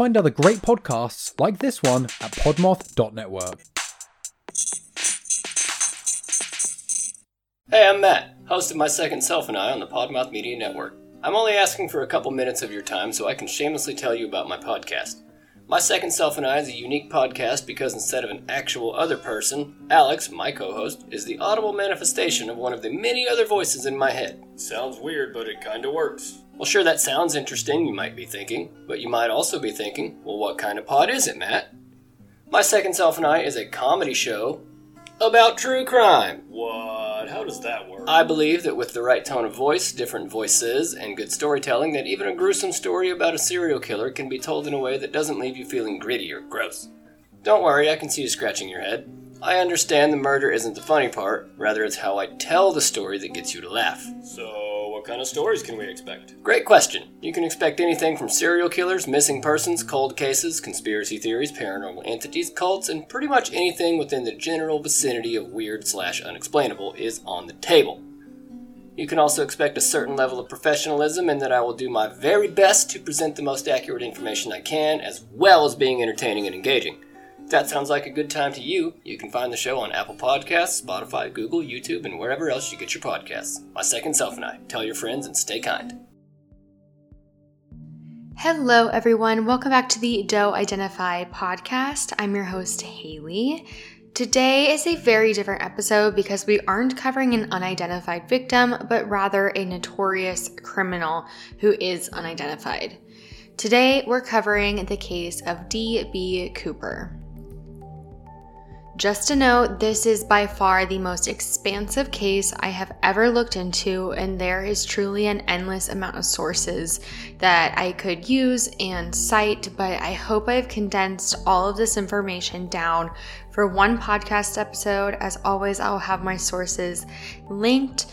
find other great podcasts like this one at podmoth.network. Hey, I'm Matt, host of My Second Self and I on the Pod Moth Media Network. I'm only asking for a couple minutes of your time so I can shamelessly tell you about my podcast. My Second Self and I is a unique podcast because instead of an actual other person, Alex, my co host, is the audible manifestation of one of the many other voices in my head. Sounds weird, but it kinda works. Well, sure, that sounds interesting, you might be thinking, but you might also be thinking, well, what kind of pod is it, Matt? My Second Self and I is a comedy show about true crime. What? How does that work? I believe that with the right tone of voice, different voices, and good storytelling, that even a gruesome story about a serial killer can be told in a way that doesn't leave you feeling gritty or gross. Don't worry, I can see you scratching your head. I understand the murder isn't the funny part, rather, it's how I tell the story that gets you to laugh. So, what kind of stories can we expect? Great question. You can expect anything from serial killers, missing persons, cold cases, conspiracy theories, paranormal entities, cults, and pretty much anything within the general vicinity of weird slash unexplainable is on the table. You can also expect a certain level of professionalism and that I will do my very best to present the most accurate information I can, as well as being entertaining and engaging. That sounds like a good time to you, you can find the show on Apple Podcasts, Spotify, Google, YouTube, and wherever else you get your podcasts. My second self and I. Tell your friends and stay kind. Hello, everyone. Welcome back to the Doe Identify podcast. I'm your host, Haley. Today is a very different episode because we aren't covering an unidentified victim, but rather a notorious criminal who is unidentified. Today, we're covering the case of D.B. Cooper. Just to note, this is by far the most expansive case I have ever looked into, and there is truly an endless amount of sources that I could use and cite, but I hope I've condensed all of this information down for one podcast episode. As always, I'll have my sources linked.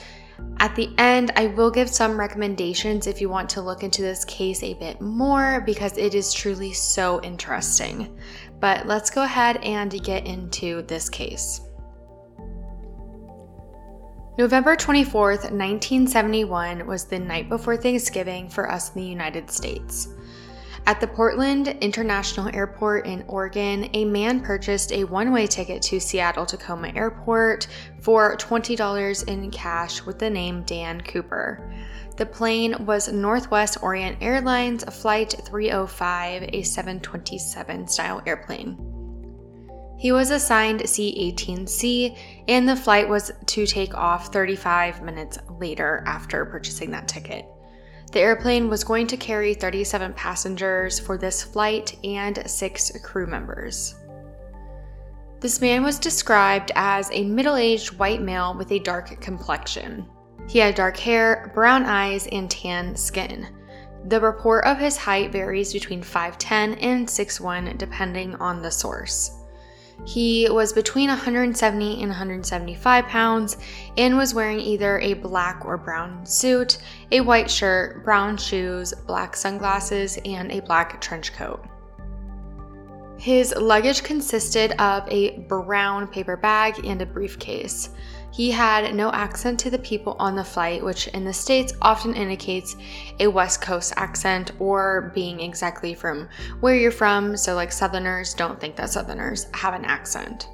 At the end, I will give some recommendations if you want to look into this case a bit more because it is truly so interesting. But let's go ahead and get into this case. November 24th, 1971 was the night before Thanksgiving for us in the United States. At the Portland International Airport in Oregon, a man purchased a one way ticket to Seattle Tacoma Airport for $20 in cash with the name Dan Cooper. The plane was Northwest Orient Airlines Flight 305, a 727 style airplane. He was assigned C 18C, and the flight was to take off 35 minutes later after purchasing that ticket. The airplane was going to carry 37 passengers for this flight and six crew members. This man was described as a middle aged white male with a dark complexion. He had dark hair, brown eyes, and tan skin. The report of his height varies between 5'10 and 6'1 depending on the source. He was between 170 and 175 pounds and was wearing either a black or brown suit, a white shirt, brown shoes, black sunglasses, and a black trench coat. His luggage consisted of a brown paper bag and a briefcase. He had no accent to the people on the flight, which in the States often indicates a West Coast accent or being exactly from where you're from. So, like Southerners don't think that Southerners have an accent.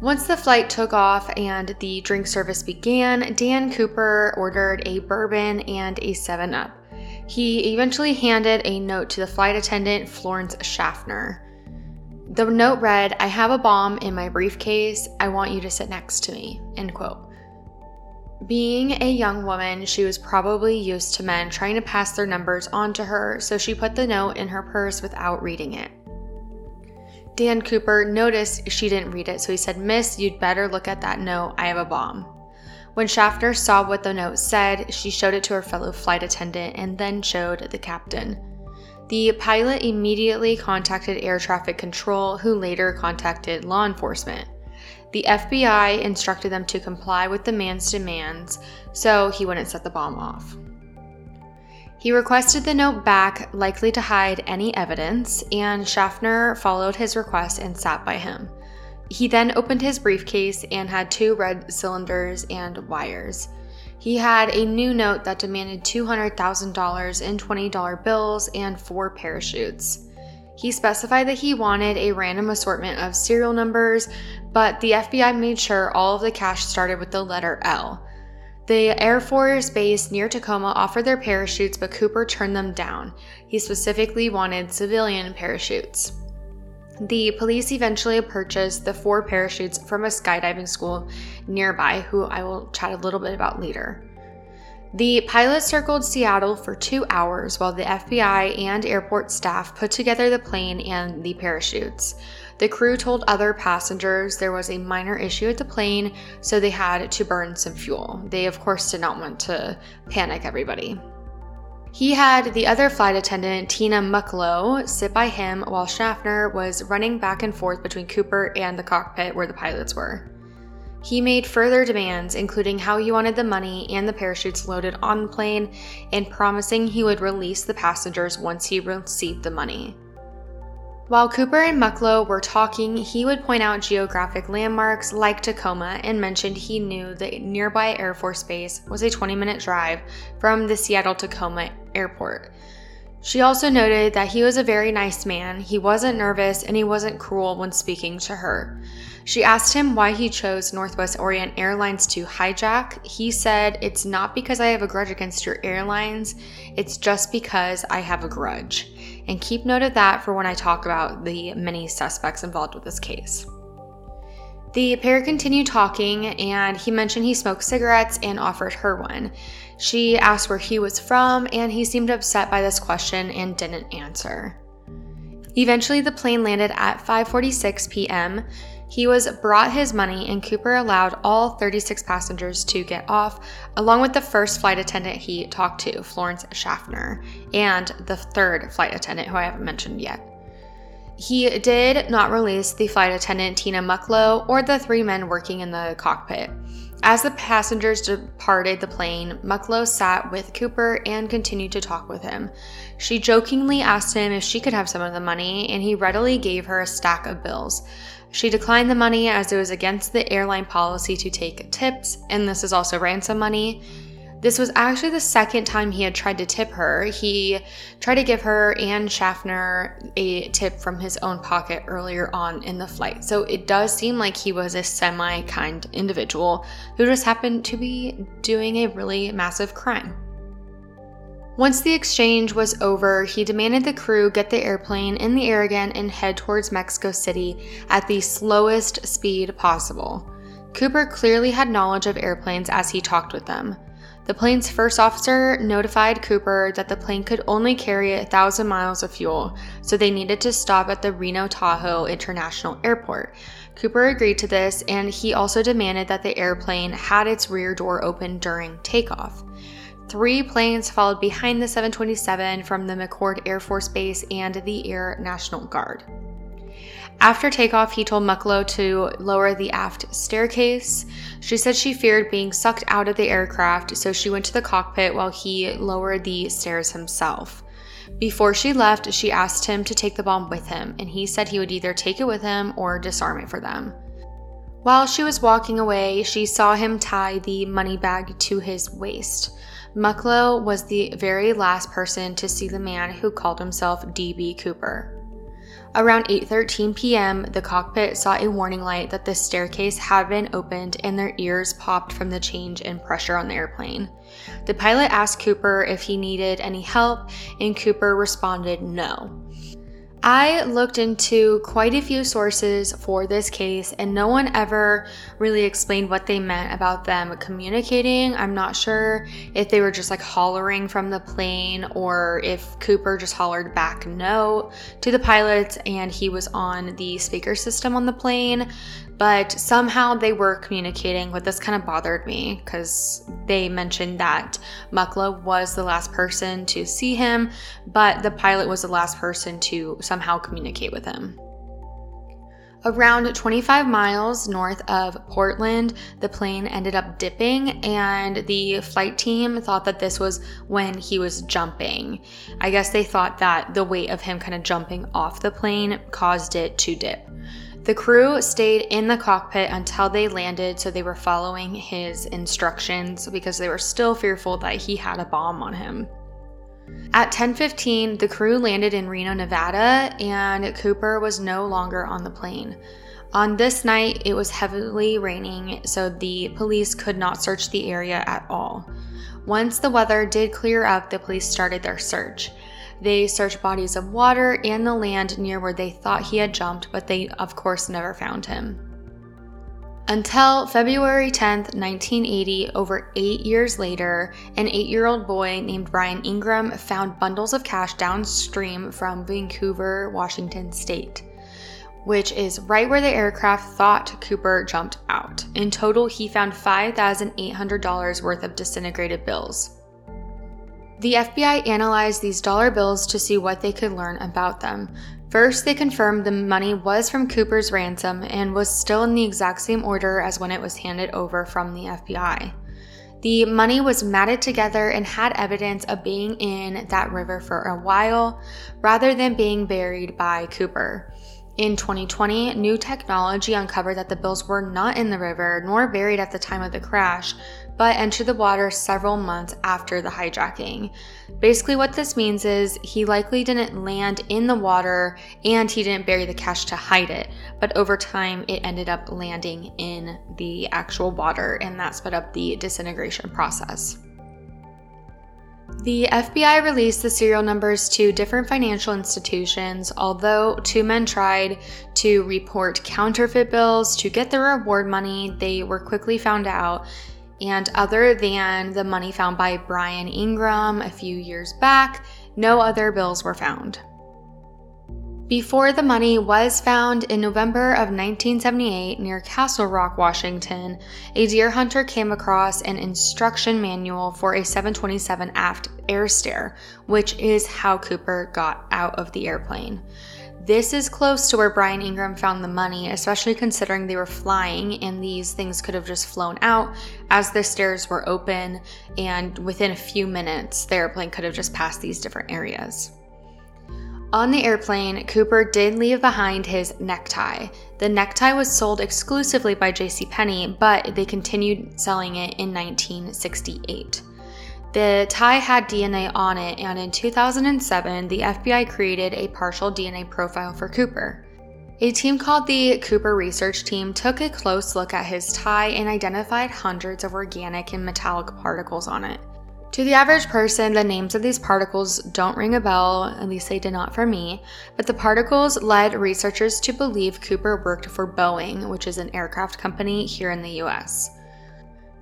Once the flight took off and the drink service began, Dan Cooper ordered a bourbon and a 7 Up. He eventually handed a note to the flight attendant, Florence Schaffner. The note read, I have a bomb in my briefcase. I want you to sit next to me. End quote. Being a young woman, she was probably used to men trying to pass their numbers on to her, so she put the note in her purse without reading it. Dan Cooper noticed she didn't read it, so he said, Miss, you'd better look at that note. I have a bomb. When Schaffner saw what the note said, she showed it to her fellow flight attendant and then showed the captain. The pilot immediately contacted air traffic control, who later contacted law enforcement. The FBI instructed them to comply with the man's demands so he wouldn't set the bomb off. He requested the note back, likely to hide any evidence, and Schaffner followed his request and sat by him. He then opened his briefcase and had two red cylinders and wires. He had a new note that demanded $200,000 in $20 bills and four parachutes. He specified that he wanted a random assortment of serial numbers, but the FBI made sure all of the cash started with the letter L. The Air Force Base near Tacoma offered their parachutes, but Cooper turned them down. He specifically wanted civilian parachutes. The police eventually purchased the four parachutes from a skydiving school nearby, who I will chat a little bit about later. The pilot circled Seattle for two hours while the FBI and airport staff put together the plane and the parachutes. The crew told other passengers there was a minor issue with the plane, so they had to burn some fuel. They, of course, did not want to panic everybody. He had the other flight attendant, Tina Mucklow, sit by him while Schaffner was running back and forth between Cooper and the cockpit where the pilots were. He made further demands, including how he wanted the money and the parachutes loaded on the plane, and promising he would release the passengers once he received the money. While Cooper and Mucklow were talking, he would point out geographic landmarks like Tacoma and mentioned he knew the nearby Air Force Base was a 20 minute drive from the Seattle Tacoma airport. She also noted that he was a very nice man, he wasn't nervous, and he wasn't cruel when speaking to her. She asked him why he chose Northwest Orient Airlines to hijack. He said, It's not because I have a grudge against your airlines, it's just because I have a grudge. And keep note of that for when I talk about the many suspects involved with this case. The pair continued talking, and he mentioned he smoked cigarettes and offered her one. She asked where he was from, and he seemed upset by this question and didn't answer. Eventually, the plane landed at 5:46 p.m. He was brought his money, and Cooper allowed all 36 passengers to get off, along with the first flight attendant he talked to, Florence Schaffner, and the third flight attendant, who I haven't mentioned yet. He did not release the flight attendant, Tina Mucklow, or the three men working in the cockpit. As the passengers departed the plane, Mucklow sat with Cooper and continued to talk with him. She jokingly asked him if she could have some of the money, and he readily gave her a stack of bills. She declined the money as it was against the airline policy to take tips, and this is also ransom money. This was actually the second time he had tried to tip her. He tried to give her and Schaffner a tip from his own pocket earlier on in the flight. So it does seem like he was a semi kind individual who just happened to be doing a really massive crime. Once the exchange was over, he demanded the crew get the airplane in the air again and head towards Mexico City at the slowest speed possible. Cooper clearly had knowledge of airplanes as he talked with them. The plane's first officer notified Cooper that the plane could only carry a thousand miles of fuel, so they needed to stop at the Reno Tahoe International Airport. Cooper agreed to this, and he also demanded that the airplane had its rear door open during takeoff. Three planes followed behind the 727 from the McChord Air Force Base and the Air National Guard. After takeoff, he told Mucklow to lower the aft staircase. She said she feared being sucked out of the aircraft, so she went to the cockpit while he lowered the stairs himself. Before she left, she asked him to take the bomb with him, and he said he would either take it with him or disarm it for them. While she was walking away, she saw him tie the money bag to his waist. Mucklow was the very last person to see the man who called himself DB Cooper. Around 8:13 p.m., the cockpit saw a warning light that the staircase had been opened and their ears popped from the change in pressure on the airplane. The pilot asked Cooper if he needed any help, and Cooper responded no. I looked into quite a few sources for this case, and no one ever really explained what they meant about them communicating. I'm not sure if they were just like hollering from the plane or if Cooper just hollered back no to the pilots and he was on the speaker system on the plane but somehow they were communicating. But this kind of bothered me because they mentioned that Mucklow was the last person to see him, but the pilot was the last person to somehow communicate with him. Around 25 miles north of Portland, the plane ended up dipping, and the flight team thought that this was when he was jumping. I guess they thought that the weight of him kind of jumping off the plane caused it to dip. The crew stayed in the cockpit until they landed, so they were following his instructions because they were still fearful that he had a bomb on him. At 10:15, the crew landed in Reno, Nevada, and Cooper was no longer on the plane. On this night, it was heavily raining, so the police could not search the area at all. Once the weather did clear up, the police started their search. They searched bodies of water and the land near where they thought he had jumped, but they, of course, never found him. Until February 10, 1980, over eight years later, an eight year old boy named Brian Ingram found bundles of cash downstream from Vancouver, Washington state, which is right where the aircraft thought Cooper jumped out. In total, he found $5,800 worth of disintegrated bills. The FBI analyzed these dollar bills to see what they could learn about them. First, they confirmed the money was from Cooper's ransom and was still in the exact same order as when it was handed over from the FBI. The money was matted together and had evidence of being in that river for a while rather than being buried by Cooper. In 2020, new technology uncovered that the bills were not in the river nor buried at the time of the crash, but entered the water several months after the hijacking. Basically, what this means is he likely didn't land in the water and he didn't bury the cash to hide it, but over time it ended up landing in the actual water, and that sped up the disintegration process. The FBI released the serial numbers to different financial institutions, although two men tried to report counterfeit bills to get the reward money, they were quickly found out and other than the money found by Brian Ingram a few years back, no other bills were found. Before the money was found in November of 1978 near Castle Rock, Washington, a deer hunter came across an instruction manual for a 727 aft air stair, which is how Cooper got out of the airplane. This is close to where Brian Ingram found the money, especially considering they were flying and these things could have just flown out as the stairs were open, and within a few minutes, the airplane could have just passed these different areas. On the airplane, Cooper did leave behind his necktie. The necktie was sold exclusively by JCPenney, but they continued selling it in 1968. The tie had DNA on it, and in 2007, the FBI created a partial DNA profile for Cooper. A team called the Cooper Research Team took a close look at his tie and identified hundreds of organic and metallic particles on it. To the average person, the names of these particles don't ring a bell, at least they did not for me, but the particles led researchers to believe Cooper worked for Boeing, which is an aircraft company here in the US.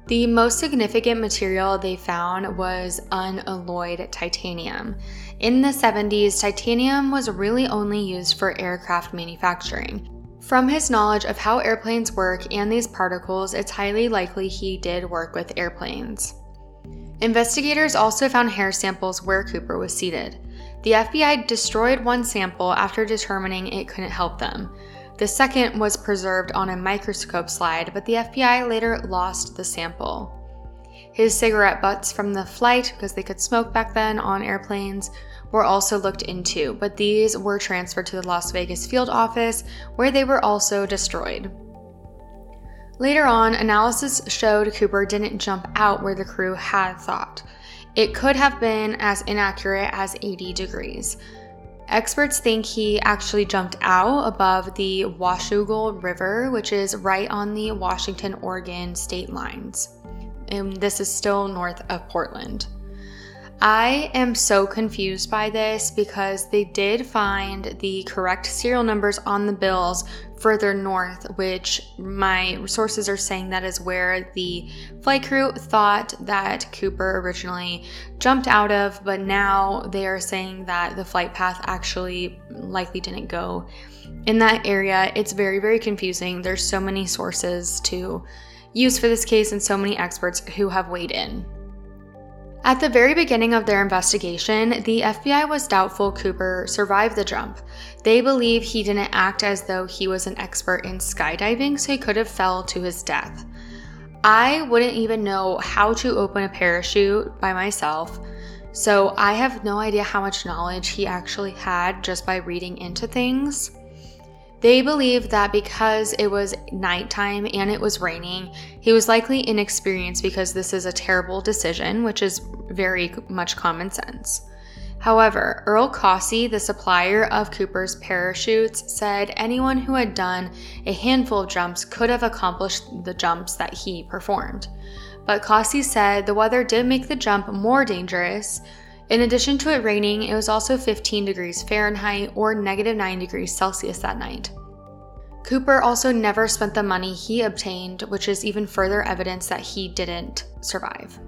The most significant material they found was unalloyed titanium. In the 70s, titanium was really only used for aircraft manufacturing. From his knowledge of how airplanes work and these particles, it's highly likely he did work with airplanes. Investigators also found hair samples where Cooper was seated. The FBI destroyed one sample after determining it couldn't help them. The second was preserved on a microscope slide, but the FBI later lost the sample. His cigarette butts from the flight, because they could smoke back then on airplanes, were also looked into, but these were transferred to the Las Vegas field office, where they were also destroyed. Later on, analysis showed Cooper didn't jump out where the crew had thought. It could have been as inaccurate as 80 degrees. Experts think he actually jumped out above the Washougal River, which is right on the Washington Oregon state lines. And this is still north of Portland. I am so confused by this because they did find the correct serial numbers on the bills further north, which my sources are saying that is where the flight crew thought that Cooper originally jumped out of, but now they are saying that the flight path actually likely didn't go in that area. It's very, very confusing. There's so many sources to use for this case and so many experts who have weighed in. At the very beginning of their investigation, the FBI was doubtful Cooper survived the jump. They believe he didn't act as though he was an expert in skydiving, so he could have fell to his death. I wouldn't even know how to open a parachute by myself, so I have no idea how much knowledge he actually had just by reading into things. They believe that because it was nighttime and it was raining, he was likely inexperienced because this is a terrible decision, which is very much common sense. However, Earl Cossey, the supplier of Cooper's parachutes, said anyone who had done a handful of jumps could have accomplished the jumps that he performed. But Cossey said the weather did make the jump more dangerous. In addition to it raining, it was also 15 degrees Fahrenheit or negative 9 degrees Celsius that night. Cooper also never spent the money he obtained, which is even further evidence that he didn't survive.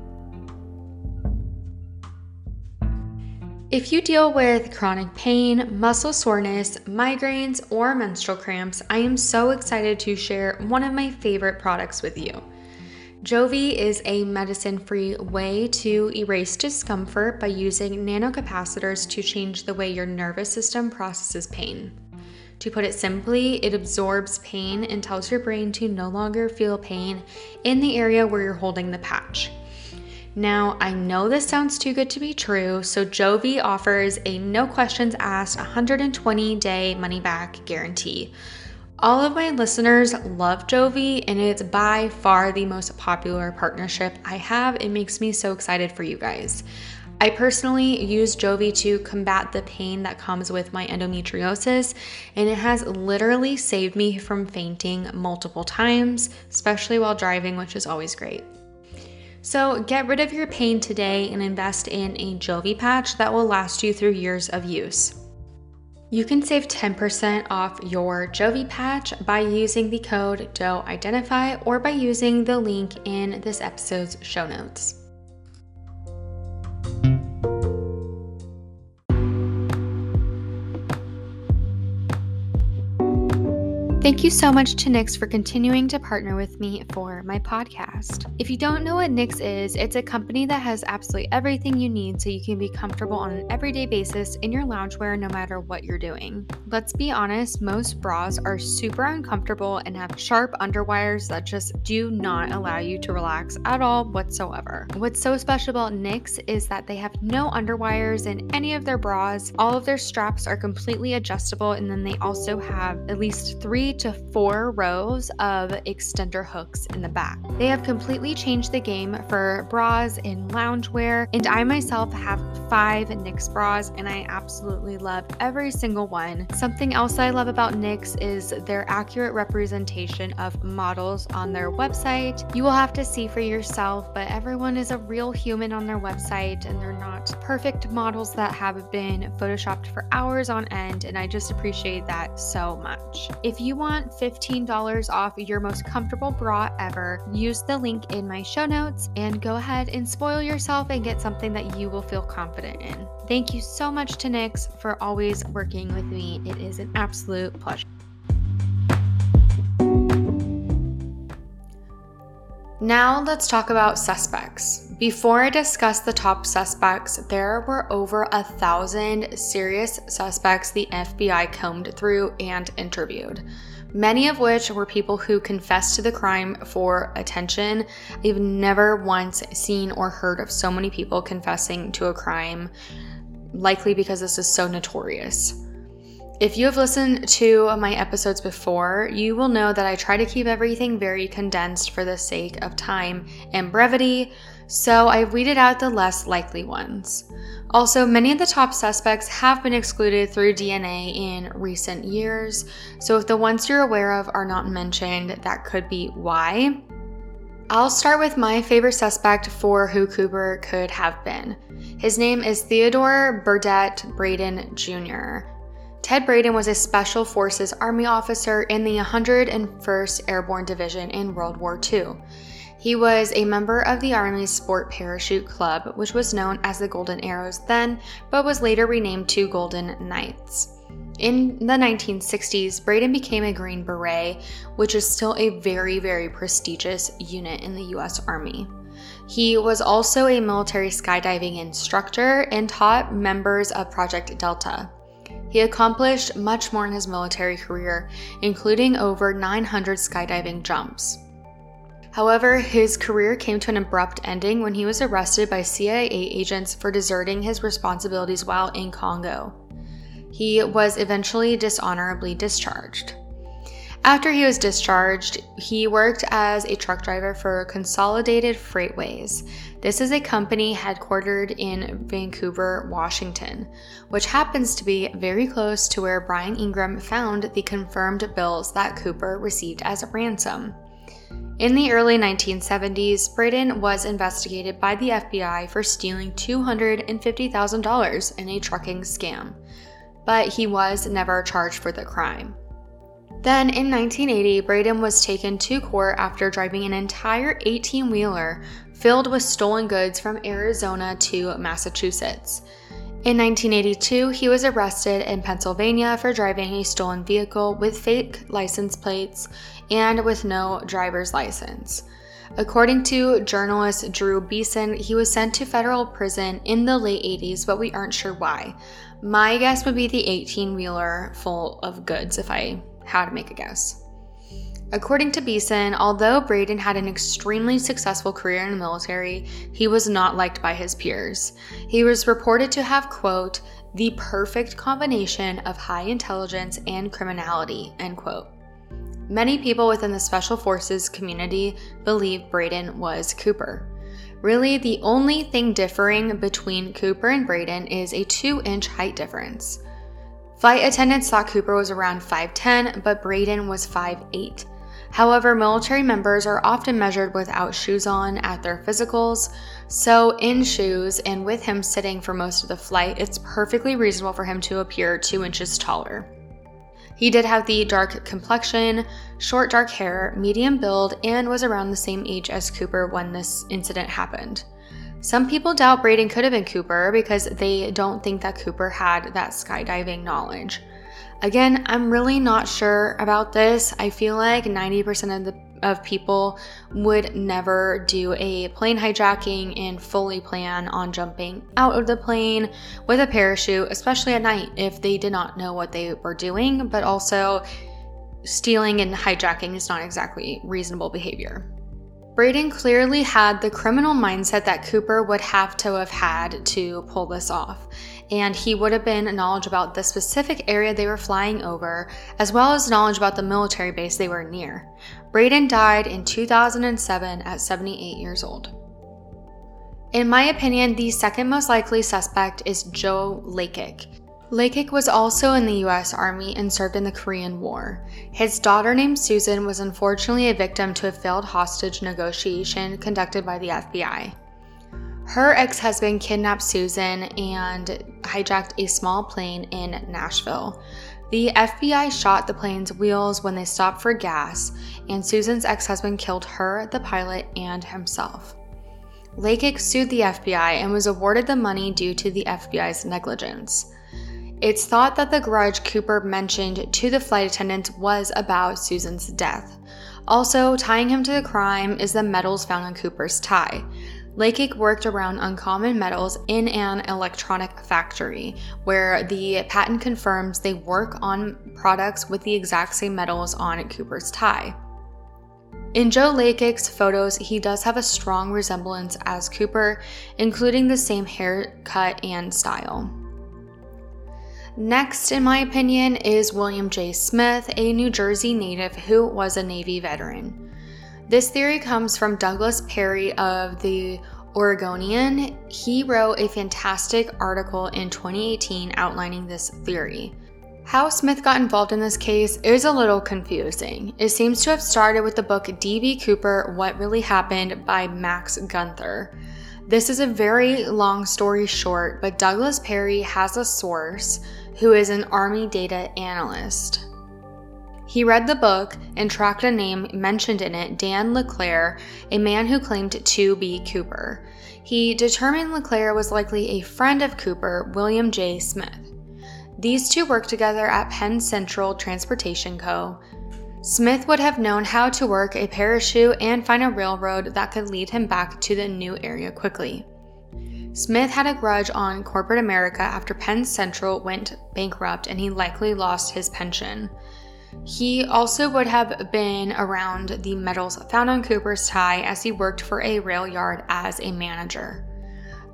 If you deal with chronic pain, muscle soreness, migraines, or menstrual cramps, I am so excited to share one of my favorite products with you. Jovi is a medicine free way to erase discomfort by using nanocapacitors to change the way your nervous system processes pain. To put it simply, it absorbs pain and tells your brain to no longer feel pain in the area where you're holding the patch. Now, I know this sounds too good to be true, so Jovi offers a no questions asked 120 day money back guarantee. All of my listeners love Jovi, and it's by far the most popular partnership I have. It makes me so excited for you guys. I personally use Jovi to combat the pain that comes with my endometriosis, and it has literally saved me from fainting multiple times, especially while driving, which is always great. So get rid of your pain today and invest in a Jovi patch that will last you through years of use. You can save 10% off your Jovi patch by using the code DOIdentify or by using the link in this episode's show notes. Thank you so much to Knix for continuing to partner with me for my podcast. If you don't know what Knix is, it's a company that has absolutely everything you need so you can be comfortable on an everyday basis in your loungewear no matter what you're doing. Let's be honest, most bras are super uncomfortable and have sharp underwires that just do not allow you to relax at all whatsoever. What's so special about Knix is that they have no underwires in any of their bras. All of their straps are completely adjustable, and then they also have at least to four rows of extender hooks in the back. They have completely changed the game for bras in loungewear, and I myself have five Knix bras, and I absolutely love every single one. Something else I love about Knix is their accurate representation of models on their website. You will have to see for yourself, but everyone is a real human on their website, and they're not perfect models that have been photoshopped for hours on end, and I just appreciate that so much. If you want $15 off your most comfortable bra ever, use the link in my show notes and go ahead and spoil yourself and get something that you will feel confident in. Thank you so much to Knix for always working with me. It is an absolute pleasure. Now let's talk about suspects. Before I discuss the top suspects, there were over a thousand serious suspects the FBI combed through and interviewed many of which were people who confessed to the crime for attention. I've never once seen or heard of so many people confessing to a crime, likely because this is so notorious. If you have listened to my episodes before, you will know that I try to keep everything very condensed for the sake of time and brevity, so I've weeded out the less likely ones. Also, many of the top suspects have been excluded through DNA in recent years, so if the ones you're aware of are not mentioned, that could be why. I'll start with my favorite suspect for who Cooper could have been. His name is Theodore Burdett Braden Jr. Ted Braden was a Special Forces Army officer in the 101st Airborne Division in World War II. He was a member of the Army's Sport Parachute Club, which was known as the Golden Arrows then, but was later renamed to Golden Knights. In the 1960s, Braden became a Green Beret, which is still a very, very prestigious unit in the US Army. He was also a military skydiving instructor and taught members of Project Delta. He accomplished much more in his military career, including over 900 skydiving jumps. However, his career came to an abrupt ending when he was arrested by CIA agents for deserting his responsibilities while in Congo. He was eventually dishonorably discharged. After he was discharged, he worked as a truck driver for Consolidated Freightways. This is a company headquartered in Vancouver, Washington, which happens to be very close to where Brian Ingram found the confirmed bills that Cooper received as a ransom. In the early 1970s, Braden was investigated by the FBI for stealing $250,000 in a trucking scam, but he was never charged for the crime. Then in 1980, Braden was taken to court after driving an entire 18 wheeler filled with stolen goods from Arizona to Massachusetts. In 1982, he was arrested in Pennsylvania for driving a stolen vehicle with fake license plates and with no driver's license. According to journalist Drew Beeson, he was sent to federal prison in the late 80s, but we aren't sure why. My guess would be the 18 wheeler full of goods if I had to make a guess. According to Beeson, although Braden had an extremely successful career in the military, he was not liked by his peers. He was reported to have, quote, the perfect combination of high intelligence and criminality, end quote. Many people within the Special Forces community believe Braden was Cooper. Really, the only thing differing between Cooper and Braden is a 2 inch height difference. Flight attendants thought Cooper was around 5'10, but Braden was 5'8. However, military members are often measured without shoes on at their physicals, so in shoes and with him sitting for most of the flight, it's perfectly reasonable for him to appear two inches taller. He did have the dark complexion, short dark hair, medium build, and was around the same age as Cooper when this incident happened. Some people doubt Braden could have been Cooper because they don't think that Cooper had that skydiving knowledge. Again, I'm really not sure about this. I feel like 90% of the of people would never do a plane hijacking and fully plan on jumping out of the plane with a parachute, especially at night if they did not know what they were doing, but also stealing and hijacking is not exactly reasonable behavior. Braden clearly had the criminal mindset that Cooper would have to have had to pull this off, and he would have been knowledge about the specific area they were flying over, as well as knowledge about the military base they were near. Braden died in 2007 at 78 years old. In my opinion, the second most likely suspect is Joe Lakich. Lakich was also in the US Army and served in the Korean War. His daughter, named Susan, was unfortunately a victim to a failed hostage negotiation conducted by the FBI. Her ex husband kidnapped Susan and hijacked a small plane in Nashville. The FBI shot the plane's wheels when they stopped for gas, and Susan's ex husband killed her, the pilot, and himself. Lakich sued the FBI and was awarded the money due to the FBI's negligence. It's thought that the grudge Cooper mentioned to the flight attendants was about Susan's death. Also, tying him to the crime is the metals found on Cooper's tie. Lakich worked around uncommon metals in an electronic factory, where the patent confirms they work on products with the exact same metals on Cooper's tie. In Joe Lakich's photos, he does have a strong resemblance as Cooper, including the same haircut and style. Next, in my opinion, is William J. Smith, a New Jersey native who was a Navy veteran. This theory comes from Douglas Perry of the Oregonian. He wrote a fantastic article in 2018 outlining this theory. How Smith got involved in this case is a little confusing. It seems to have started with the book D.B. Cooper What Really Happened by Max Gunther. This is a very long story short, but Douglas Perry has a source who is an Army data analyst. He read the book and tracked a name mentioned in it, Dan LeClaire, a man who claimed to be Cooper. He determined LeClaire was likely a friend of Cooper, William J. Smith. These two worked together at Penn Central Transportation Co. Smith would have known how to work a parachute and find a railroad that could lead him back to the new area quickly. Smith had a grudge on corporate America after Penn Central went bankrupt and he likely lost his pension. He also would have been around the metals found on Cooper's tie as he worked for a rail yard as a manager.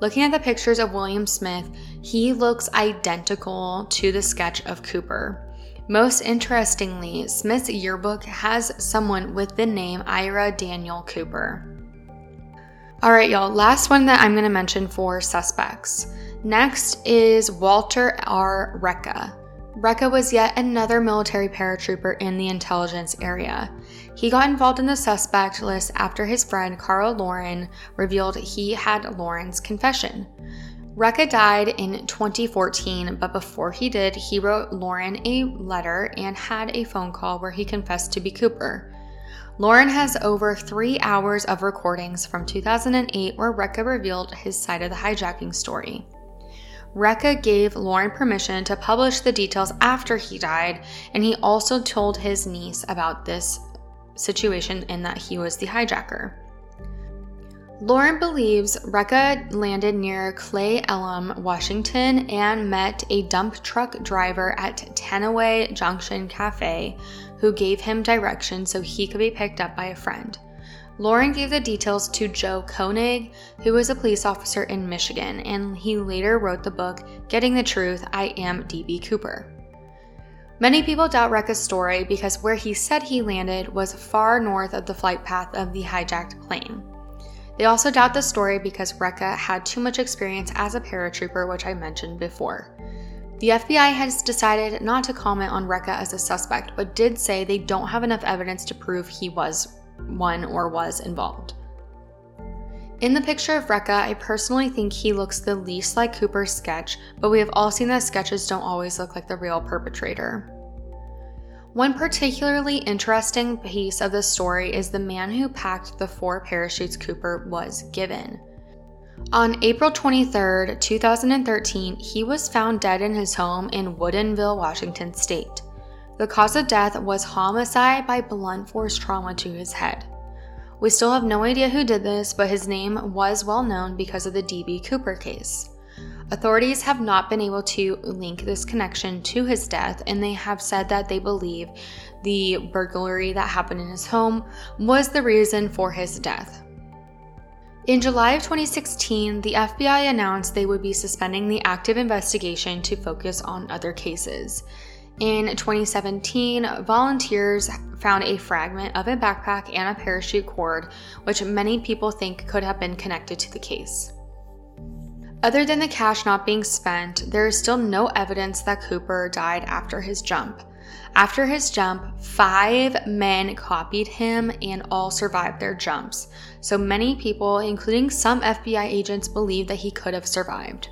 Looking at the pictures of William Smith, he looks identical to the sketch of Cooper. Most interestingly, Smith's yearbook has someone with the name Ira Daniel Cooper. All right, y'all, last one that I'm going to mention for suspects. Next is Walter R. Reca. Reca was yet another military paratrooper in the intelligence area. He got involved in the suspect list after his friend Carl Laurin revealed he had Laurin's confession. Reca died in 2014, but before he did, he wrote Laurin a letter and had a phone call where he confessed to be Cooper. Laurin has over three hours of recordings from 2008 where Reca revealed his side of the hijacking story. Reca gave Laurin permission to publish the details after he died, and he also told his niece about this situation and that he was the hijacker. Laurin believes Reca landed near Cle Elum, Washington, and met a dump truck driver at Teanaway Junction Cafe who gave him directions so he could be picked up by a friend. Laurin gave the details to Joe Koenig, who was a police officer in Michigan, and he later wrote the book Getting the Truth I Am D.B. Cooper. Many people doubt Reca's story because where he said he landed was far north of the flight path of the hijacked plane. They also doubt the story because Reca had too much experience as a paratrooper, which I mentioned before. The FBI has decided not to comment on Reca as a suspect, but did say they don't have enough evidence to prove he was one or was involved. In the picture of Reca, I personally think he looks the least like Cooper's sketch, but we have all seen that sketches don't always look like the real perpetrator. One particularly interesting piece of the story is the man who packed the four parachutes Cooper was given. On April 23, 2013, he was found dead in his home in Woodinville, Washington state. The cause of death was homicide by blunt force trauma to his head. We still have no idea who did this, but his name was well known because of the D.B. Cooper case. Authorities have not been able to link this connection to his death, and they have said that they believe the burglary that happened in his home was the reason for his death. In July of 2016, the FBI announced they would be suspending the active investigation to focus on other cases. In 2017, volunteers found a fragment of a backpack and a parachute cord, which many people think could have been connected to the case. Other than the cash not being spent, there is still no evidence that Cooper died after his jump. After his jump, five men copied him and all survived their jumps. So many people, including some FBI agents, believe that he could have survived.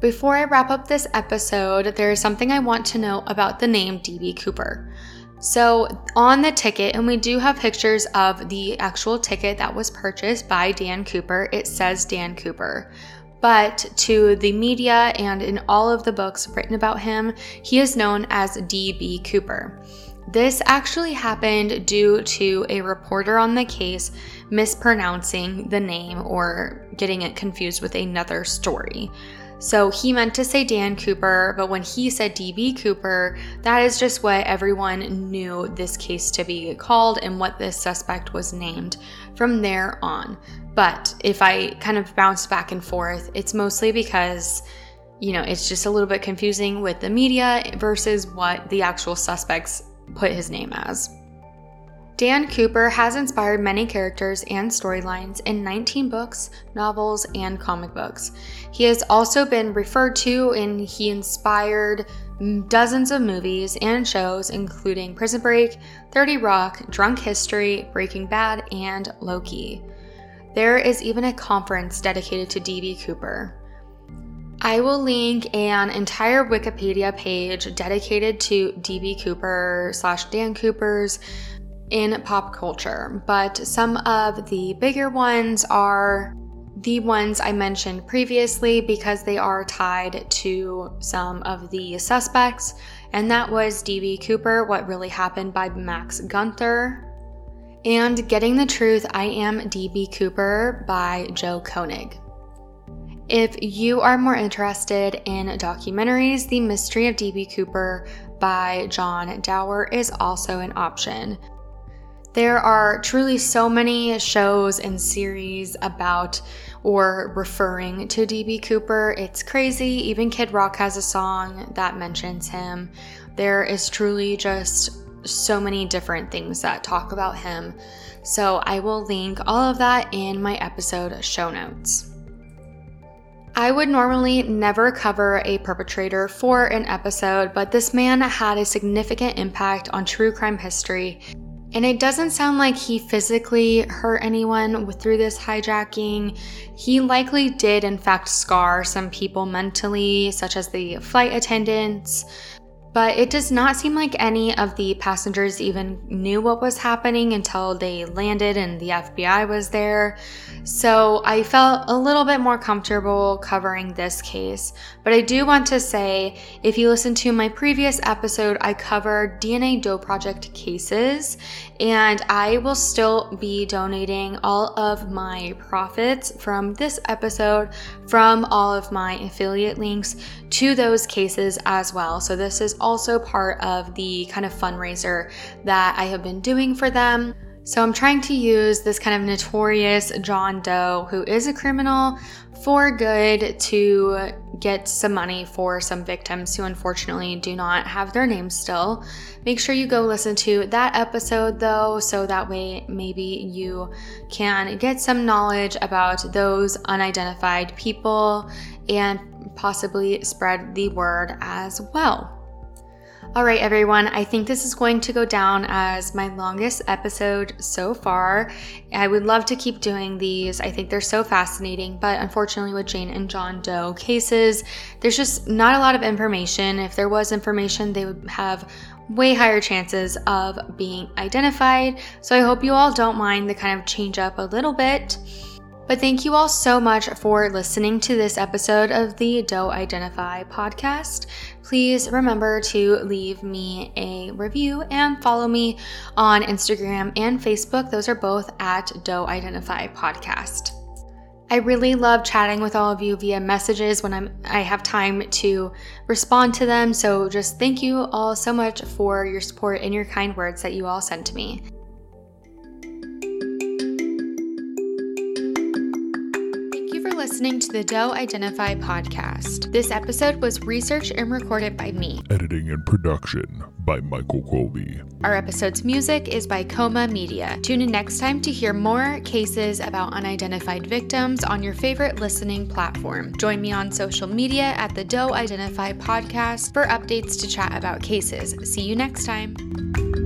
Before I wrap up this episode, there is something I want to know about the name DB Cooper. So, on the ticket, and we do have pictures of the actual ticket that was purchased by Dan Cooper, it says Dan Cooper. But to the media and in all of the books written about him, he is known as DB Cooper. This actually happened due to a reporter on the case mispronouncing the name or getting it confused with another story. So he meant to say Dan Cooper, but when he said DB Cooper, that is just what everyone knew this case to be called and what this suspect was named from there on. But if I kind of bounce back and forth, it's mostly because, you know, it's just a little bit confusing with the media versus what the actual suspects put his name as. Dan Cooper has inspired many characters and storylines in 19 books, novels, and comic books. He has also been referred to and he inspired dozens of movies and shows, including Prison Break, 30 Rock, Drunk History, Breaking Bad, and Loki. There is even a conference dedicated to D.B. Cooper. I will link an entire Wikipedia page dedicated to D.B. Cooper slash Dan Cooper's in pop culture, but some of the bigger ones are the ones I mentioned previously because they are tied to some of the suspects, and that was D.B. Cooper, What Really Happened by Max Gunther, and Getting the Truth I Am D.B. Cooper by Joe Koenig. If you are more interested in documentaries, The Mystery of D.B. Cooper by John Dower is also an option. There are truly so many shows and series about or referring to DB Cooper. It's crazy. Even Kid Rock has a song that mentions him. There is truly just so many different things that talk about him. So I will link all of that in my episode show notes. I would normally never cover a perpetrator for an episode, but this man had a significant impact on true crime history. And it doesn't sound like he physically hurt anyone through this hijacking. He likely did, in fact, scar some people mentally, such as the flight attendants, but it does not seem like any of the passengers even knew what was happening until they landed and the FBI was there. So I felt a little bit more comfortable covering this case. But I do want to say if you listen to my previous episode, I covered DNA Doe Project cases, and I will still be donating all of my profits from this episode from all of my affiliate links to those cases as well. So this is also part of the kind of fundraiser that I have been doing for them. So I'm trying to use this kind of notorious John Doe, who is a criminal, for good to get some money for some victims who unfortunately do not have their names still. Make sure you go listen to that episode though, so that way maybe you can get some knowledge about those unidentified people and possibly spread the word as well. All right, everyone, I think this is going to go down as my longest episode so far. I would love to keep doing these. I think they're so fascinating, but unfortunately, with Jane and John Doe cases, there's just not a lot of information. If there was information, they would have way higher chances of being identified. So I hope you all don't mind the kind of change up a little bit. But thank you all so much for listening to this episode of the Doe Identify podcast. Please remember to leave me a review and follow me on Instagram and Facebook. Those are both at Doe Identify Podcast. I really love chatting with all of you via messages when I'm I have time to respond to them. So just thank you all so much for your support and your kind words that you all sent to me. Listening to the Doe Identify podcast. This episode was researched and recorded by me. Editing and production by Michael Colby. Our episode's music is by Coma Media. Tune in next time to hear more cases about unidentified victims on your favorite listening platform. Join me on social media at the Doe Identify podcast for updates to chat about cases. See you next time.